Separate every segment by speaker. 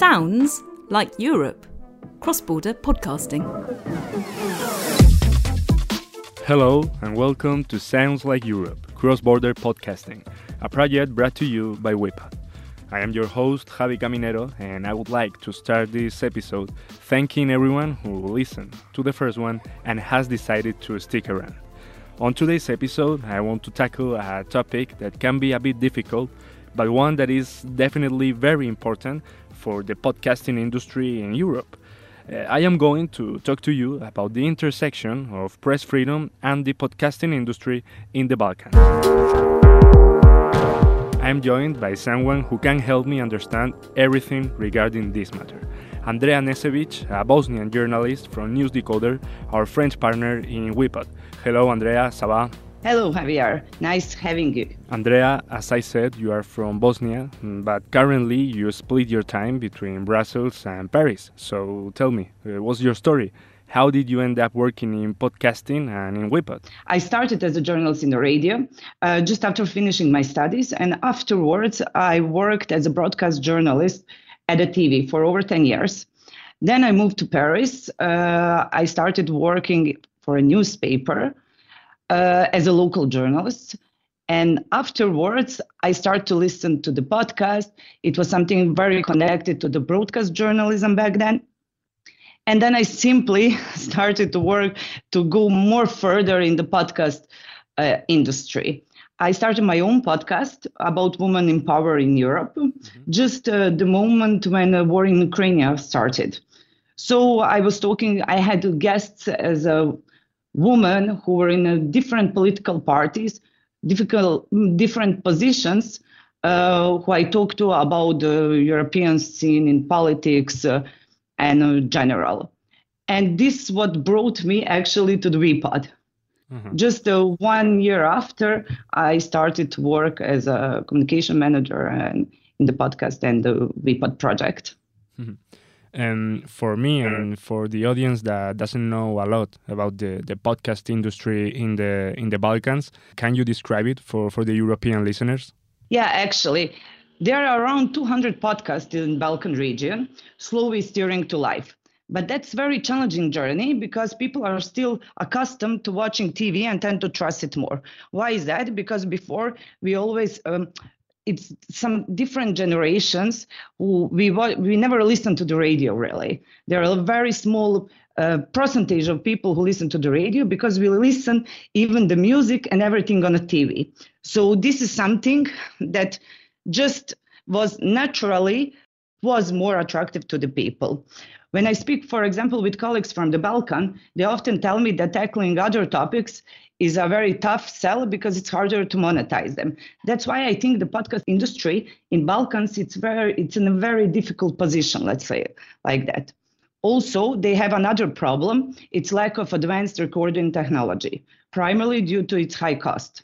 Speaker 1: Sounds like Europe. Cross border podcasting.
Speaker 2: Hello, and welcome to Sounds Like Europe Cross Border Podcasting, a project brought to you by WePod. I am your host, Javi Caminero, and I would like to start this episode thanking everyone who listened to the first one and has decided to stick around. On today's episode, I want to tackle a topic that can be a bit difficult, but one that is definitely very important for the podcasting industry in Europe. Uh, I am going to talk to you about the intersection of press freedom and the podcasting industry in the Balkans. I am joined by someone who can help me understand everything regarding this matter. Andrea Knezevic, a Bosnian journalist from News Decoder, our French partner in WePod. Hello, Andrea, ça va?
Speaker 3: Hello, Javier. Nice having you.
Speaker 2: Andrea, as I said, you are from Bosnia, but currently you split your time between Brussels and Paris. So tell me, uh, what's your story? How did you end up working in podcasting and in WePod?
Speaker 3: I started as a journalist in the radio uh, just after finishing my studies, and afterwards I worked as a broadcast journalist at a TV for over 10 years. Then I moved to Paris. Uh, I started working for a newspaper uh, as a local journalist. And afterwards, I started to listen to the podcast. It was something very connected to the broadcast journalism back then. And then I simply started to work to go more further in the podcast uh, industry. I started my own podcast about women in power in Europe, mm-hmm. just uh, the moment when the war in Ukraine started. So I was talking, I had guests as a women who were in different political parties, difficult, different positions, uh, who I talked to about the European scene in politics uh, and uh, general. And this what brought me actually to the WePod. Mm-hmm. Just uh, one year after, I started to work as a communication manager and in the podcast and the WePod project. Mm-hmm.
Speaker 2: And for me and for the audience that doesn't know a lot about the, the podcast industry in the in the Balkans, can you describe it for, for the European listeners?
Speaker 3: Yeah, actually, there are around 200 podcasts in Balkan region, slowly steering to life. But that's very challenging journey because people are still accustomed to watching TV and tend to trust it more. Why is that? Because before we always um, it's some different generations who we we never listen to the radio really. There are a very small uh, percentage of people who listen to the radio because we listen even the music and everything on the TV. So this is something that just was naturally was more attractive to the people. When I speak, for example, with colleagues from the Balkan, they often tell me that tackling other topics is a very tough sell because it's harder to monetize them. That's why I think the podcast industry in Balkans it's very it's in a very difficult position, let's say like that. Also, they have another problem. It's lack of advanced recording technology, primarily due to its high cost.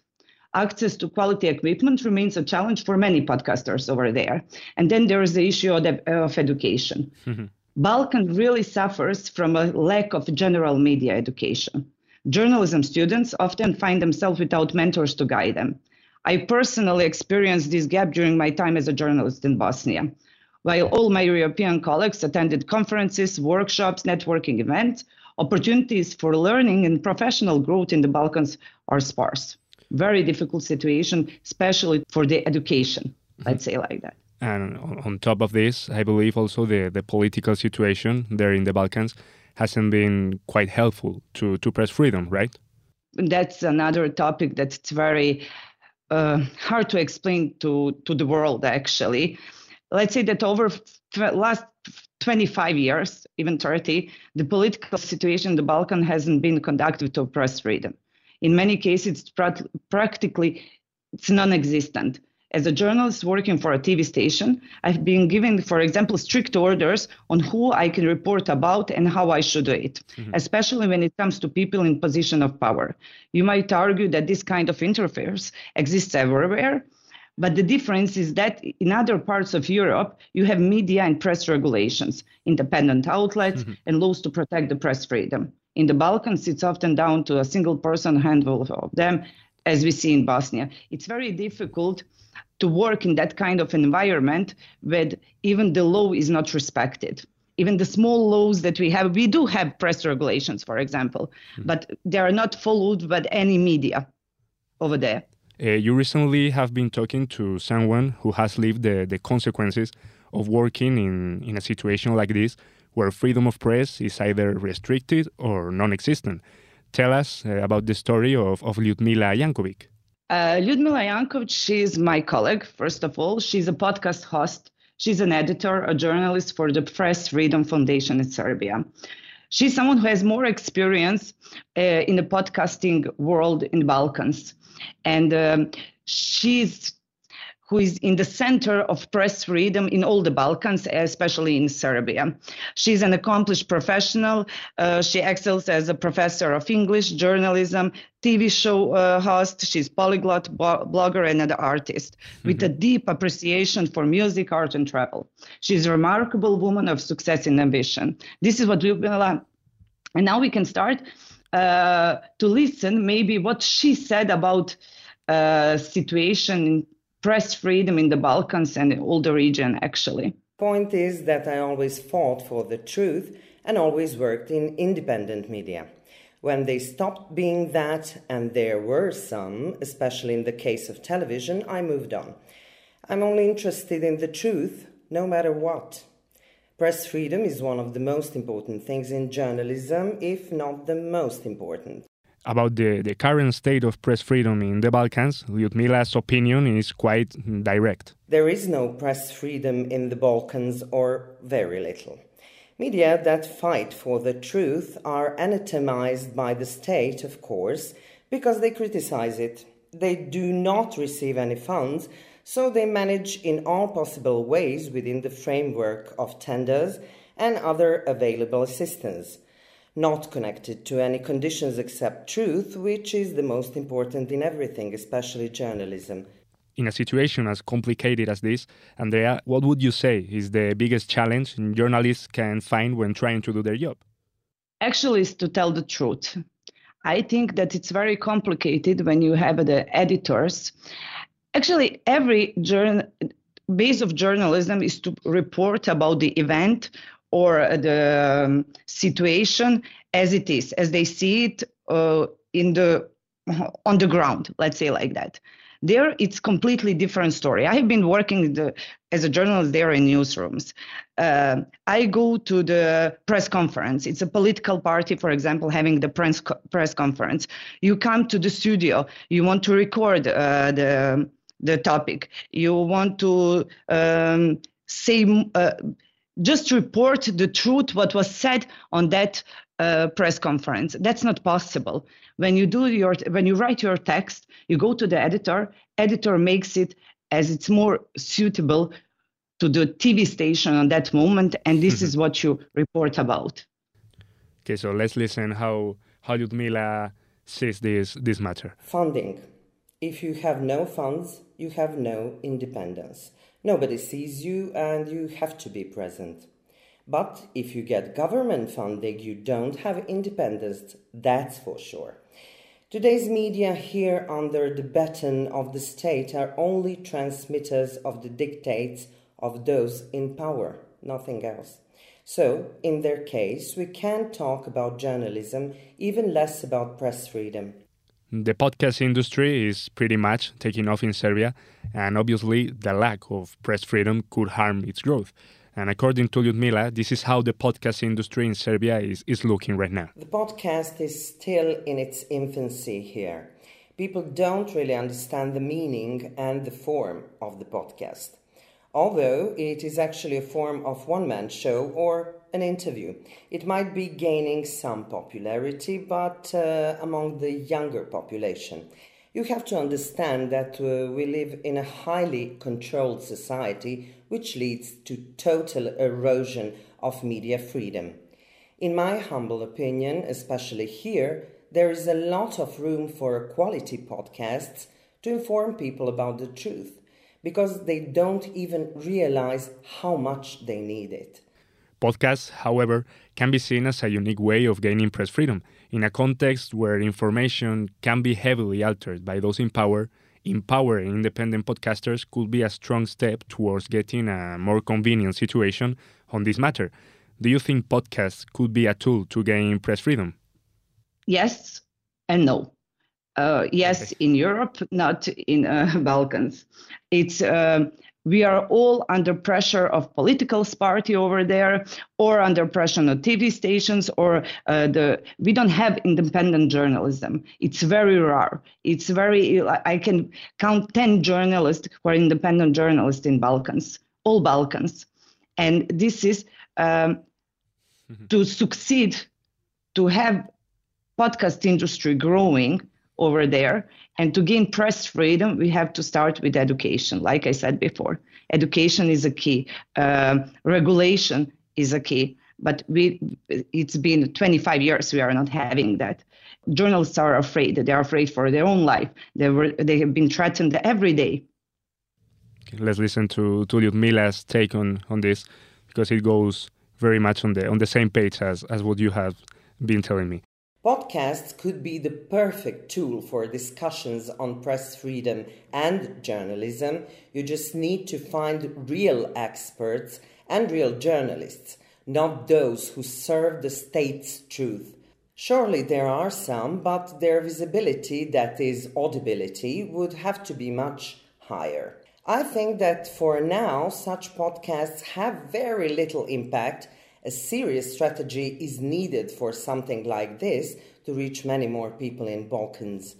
Speaker 3: Access to quality equipment remains a challenge for many podcasters over there. And then there is the issue of, of education. Mm-hmm. Balkan really suffers from a lack of general media education. Journalism students often find themselves without mentors to guide them. I personally experienced this gap during my time as a journalist in Bosnia. While all my European colleagues attended conferences, workshops, networking events, opportunities for learning and professional growth in the Balkans are sparse. Very difficult situation, especially for the education, mm-hmm. let's say like that.
Speaker 2: And on top of this, I believe also the, the political situation there in the Balkans hasn't been quite helpful to, to press freedom, right?
Speaker 3: That's another topic that's very uh, hard to explain to, to the world, actually. Let's say that over last 25 years, even 30, the political situation in the Balkan hasn't been conducive to press freedom. In many cases, it's practically it's non-existent as a journalist working for a TV station, I've been given, for example, strict orders on who I can report about and how I should do it, mm-hmm. especially when it comes to people in position of power. You might argue that this kind of interference exists everywhere, but the difference is that in other parts of Europe, you have media and press regulations, independent outlets, mm-hmm. and laws to protect the press freedom. In the Balkans, it's often down to a single person handful of them as we see in Bosnia. It's very difficult to work in that kind of environment where even the law is not respected. Even the small laws that we have, we do have press regulations, for example, mm-hmm. but they are not followed by any media over there.
Speaker 2: Uh, you recently have been talking to someone who has lived the, the consequences of working in, in a situation like this, where freedom of press is either restricted or non existent. Tell us uh, about the story of, of Ljudmila Jankovic.
Speaker 3: Uh, Ljudmila she's my colleague, first of all. She's a podcast host. She's an editor, a journalist for the Press Freedom Foundation in Serbia. She's someone who has more experience uh, in the podcasting world in the Balkans. And um, she's who is in the center of press freedom in all the Balkans, especially in Serbia. She's an accomplished professional. Uh, she excels as a professor of English, journalism, TV show uh, host. She's polyglot, blogger, and an artist mm-hmm. with a deep appreciation for music, art, and travel. She's a remarkable woman of success and ambition. This is what Ljudmila, and now we can start uh, to listen maybe what she said about uh, situation press freedom in the Balkans and all the region, actually.
Speaker 4: Point is that I always fought for the truth and always worked in independent media. When they stopped being that, and there were some, especially in the case of television, I moved on. I'm only interested in the truth, no matter what. Press freedom is one of the most important things in journalism, if not the most important
Speaker 2: about the, the current state of press freedom in the Balkans, Ljudmila's opinion is quite direct.
Speaker 4: There is no press freedom in the Balkans, or very little. Media that fight for the truth are anatomized by the state, of course, because they criticize it. They do not receive any funds, so they manage in all possible ways within the framework of tenders and other available assistance not connected to any conditions except truth, which is the most important in everything, especially journalism.
Speaker 2: In a situation as complicated as this, Andrea, what would you say is the biggest challenge journalists can find when trying to do their job?
Speaker 3: Actually, is to tell the truth. I think that it's very complicated when you have the editors. Actually, every journal base of journalism is to report about the event or the um, situation as it is, as they see it uh, in the on the ground. Let's say like that. There, it's completely different story. I have been working the, as a journalist there in newsrooms. Uh, I go to the press conference. It's a political party, for example, having the press co- press conference. You come to the studio. You want to record uh, the the topic. You want to um, say. Uh, just report the truth what was said on that uh, press conference. That's not possible. When you do your when you write your text you go to the editor editor makes it as it's more suitable to the tv station on that moment and this is what you report about.
Speaker 2: Okay so let's listen how how Ljudmila sees this this matter.
Speaker 4: Funding. If you have no funds you have no independence Nobody sees you and you have to be present. But if you get government funding, you don't have independence, that's for sure. Today's media here under the baton of the state are only transmitters of the dictates of those in power, nothing else. So, in their case, we can't talk about journalism, even less about press freedom.
Speaker 2: The podcast industry is pretty much taking off in Serbia, and obviously the lack of press freedom could harm its growth. And according to Ljudmila, this is how the podcast industry in Serbia is, is looking right now.
Speaker 4: The podcast is still in its infancy here. People don't really understand the meaning and the form of the podcast although it is actually a form of one man show or an interview. It might be gaining some popularity, but uh, among the younger population. You have to understand that uh, we live in a highly controlled society, which leads to total erosion of media freedom. In my humble opinion, especially here, there is a lot of room for quality podcasts to inform people about the truth because they don't even realize how much they need it.
Speaker 2: Podcasts, however, can be seen as a unique way of gaining press freedom. In a context where information can be heavily altered by those in power, empowering independent podcasters could be a strong step towards getting a more convenient situation on this matter. Do you think podcasts could be a tool to gain press freedom?
Speaker 3: Yes and no. Uh, yes, okay. in Europe, not in uh, Balkans. It's uh, we are all under pressure of political party over there, or under pressure on TV stations, or uh, the we don't have independent journalism. It's very rare. It's very I can count ten journalists who are independent journalists in Balkans, all Balkans, and this is um, mm-hmm. to succeed, to have podcast industry growing over there. And to gain press freedom, we have to start with education. Like I said before, education is a key. Uh, regulation is a key. But we, it's been 25 years we are not having that. Journalists are afraid. They are afraid for their own life. They were, they have been threatened every day.
Speaker 2: Let's listen to to Mila's take on on this because it goes very much on the on the same page as as what you have been telling me.
Speaker 4: Podcasts could be the perfect tool for discussions on press freedom and journalism. You just need to find real experts and real journalists, not those who serve the state's truth. Surely there are some, but their visibility, that is, audibility, would have to be much higher. I think that for now, such podcasts have very little impact a serious strategy is needed for something like this to reach many more people in Balkans.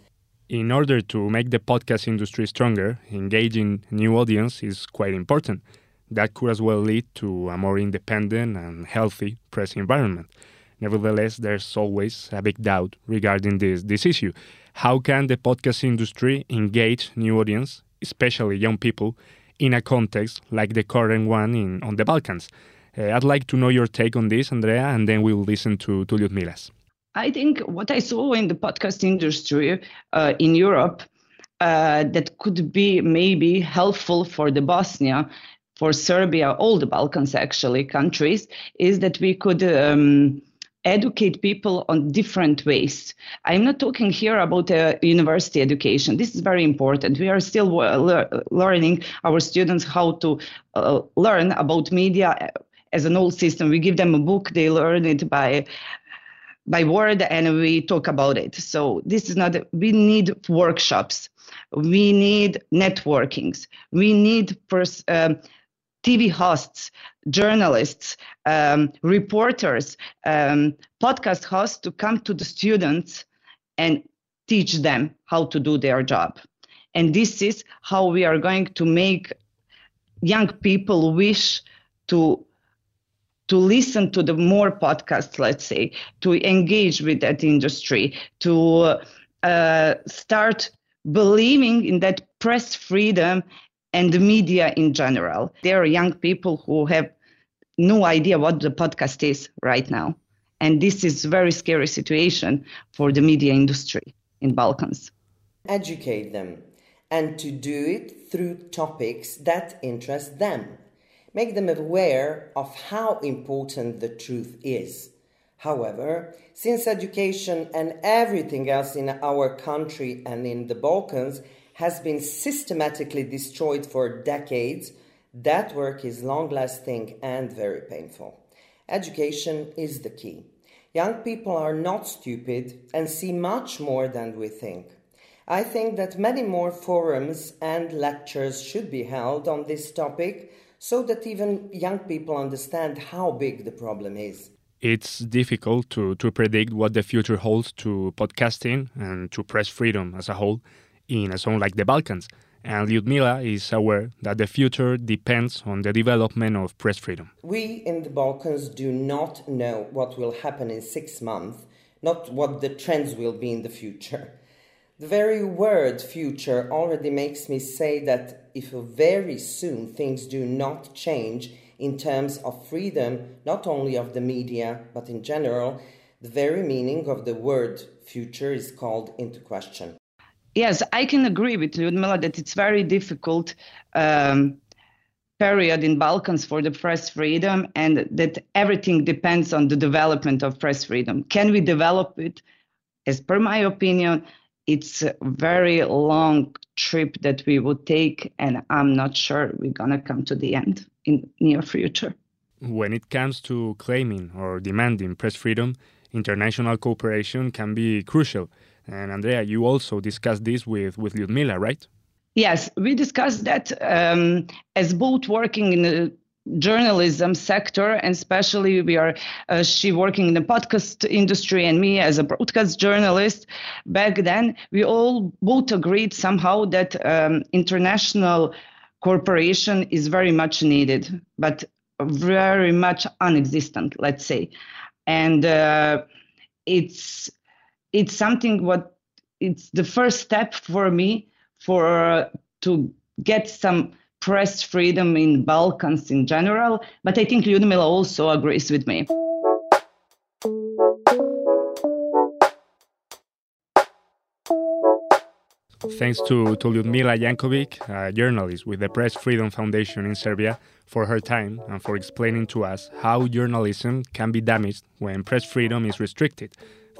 Speaker 2: In order to make the podcast industry stronger, engaging new audience is quite important. That could as well lead to a more independent and healthy press environment. Nevertheless, there's always a big doubt regarding this, this issue. How can the podcast industry engage new audience, especially young people, in a context like the current one in, on the Balkans? Uh, I'd like to know your take on this, Andrea, and then we'll listen to, to Ljudmila's.
Speaker 3: I think what I saw in the podcast industry uh, in Europe uh, that could be maybe helpful for the Bosnia, for Serbia, all the Balkans actually countries, is that we could um, educate people on different ways. I'm not talking here about uh, university education. This is very important. We are still le- learning our students how to uh, learn about media as an old system. We give them a book, they learn it by by word, and we talk about it. So this is not. We need workshops. We need networkings. We need pers- um, TV hosts, journalists, um, reporters, um, podcast hosts to come to the students and teach them how to do their job. And this is how we are going to make young people wish to to listen to the more podcasts, let's say, to engage with that industry, to uh, start believing in that press freedom and the media in general. There are young people who have no idea what the podcast is right now. And this is a very scary situation for the media industry in Balkans.
Speaker 4: Educate them and to do it through topics that interest them make them aware of how important the truth is. However, since education and everything else in our country and in the Balkans has been systematically destroyed for decades, that work is long lasting and very painful. Education is the key. Young people are not stupid and see much more than we think. I think that many more forums and lectures should be held on this topic so that even young people understand how big the problem is.
Speaker 2: It's difficult to, to predict what the future holds to podcasting and to press freedom as a whole in a zone like the Balkans. And Ljudmila is aware that the future depends on the development of press freedom.
Speaker 4: We in the Balkans do not know what will happen in six months, not what the trends will be in the future. The very word future already makes me say that if very soon things do not change in terms of freedom, not only of the media, but in general, the very meaning of the word future is called into question.
Speaker 3: Yes, I can agree with Ljudmila that it's very difficult um, period in Balkans for the press freedom and that everything depends on the development of press freedom. Can we develop it as per my opinion, it's a very long trip that we would take, and I'm not sure we're gonna come to the end in near future.
Speaker 2: When it comes to claiming or demanding press freedom, international cooperation can be crucial. And Andrea, you also discussed this with, with Ljudmila, right?
Speaker 3: Yes, we discussed that um, as both working in the journalism sector and especially we are uh, she working in the podcast industry and me as a broadcast journalist. Back then we all both agreed somehow that um, international cooperation is very much needed but very much unexistent let's say. And uh, it's it's something what it's the first step for me for uh, to get some press freedom in Balkans in general, but I think Ljudmila also agrees with me.
Speaker 2: Thanks to, to Jankovic, a journalist with the Press Freedom Foundation in Serbia, for her time and for explaining to us how journalism can be damaged when press freedom is restricted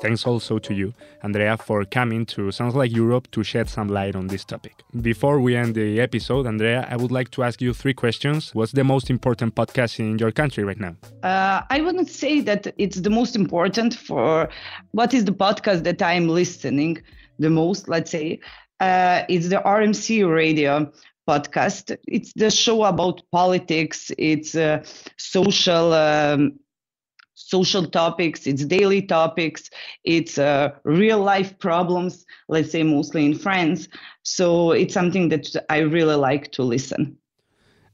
Speaker 2: Thanks also to you, Andrea, for coming to Sounds Like Europe to shed some light on this topic. Before we end the episode, Andrea, I would like to ask you three questions. What's the most important podcast in your country right now?
Speaker 3: Uh, I wouldn't say that it's the most important for what is the podcast that I'm listening the most, let's say. Uh, it's the RMC radio podcast. It's the show about politics, it's uh, social um, social topics, it's daily topics, it's uh, real life problems, let's say mostly in France. So it's something that I really like to listen.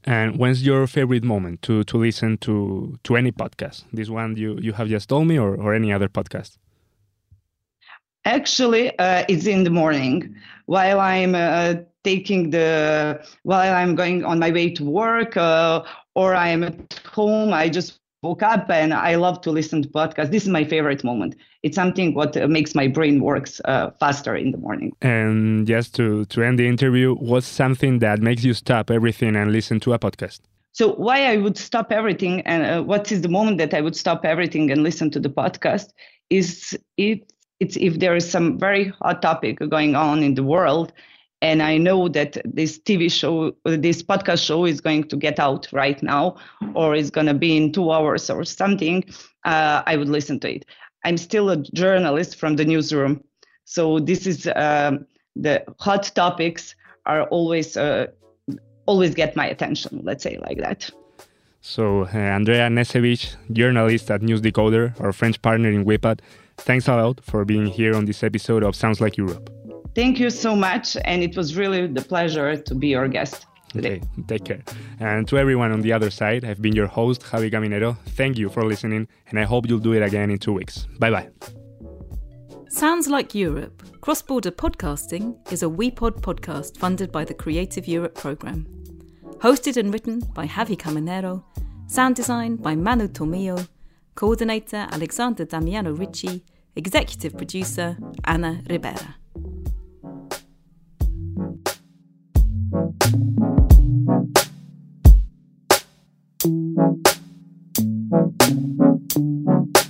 Speaker 2: And when's your favorite moment to, to listen to, to any podcast? This one you, you have just told me or, or any other podcast?
Speaker 3: Actually, uh, it's in the morning while I'm uh, taking the, while I'm going on my way to work uh, or I'm at home. I just woke up and I love to listen to podcasts. This is my favorite moment. It's something what makes my brain works uh, faster in the morning.
Speaker 2: And just to, to end the interview, what's something that makes you stop everything and listen to a podcast?
Speaker 3: So why I would stop everything and uh, what is the moment that I would stop everything and listen to the podcast is it, it's if there is some very hot topic going on in the world and I know that this TV show, this podcast show is going to get out right now, or is going to be in two hours or something, uh, I would listen to it. I'm still a journalist from the newsroom, so this is um, the hot topics are always uh, always get my attention. Let's say like that.
Speaker 2: So uh, Andrea Knezevic, journalist at News Decoder, our French partner in WePod, thanks a lot for being here on this episode of Sounds Like Europe.
Speaker 3: Thank you so much. And it was really the pleasure to be your guest. Today.
Speaker 2: Okay, take care. And to everyone on the other side, I've been your host, Javi Caminero. Thank you for listening, and I hope you'll do it again in two weeks. Bye bye.
Speaker 1: Sounds Like Europe Cross Border Podcasting is a WePod podcast funded by the Creative Europe programme. Hosted and written by Javi Caminero, sound design by Manu Tomillo, coordinator Alexander Damiano Ricci, executive producer Ana Ribera. Thank you.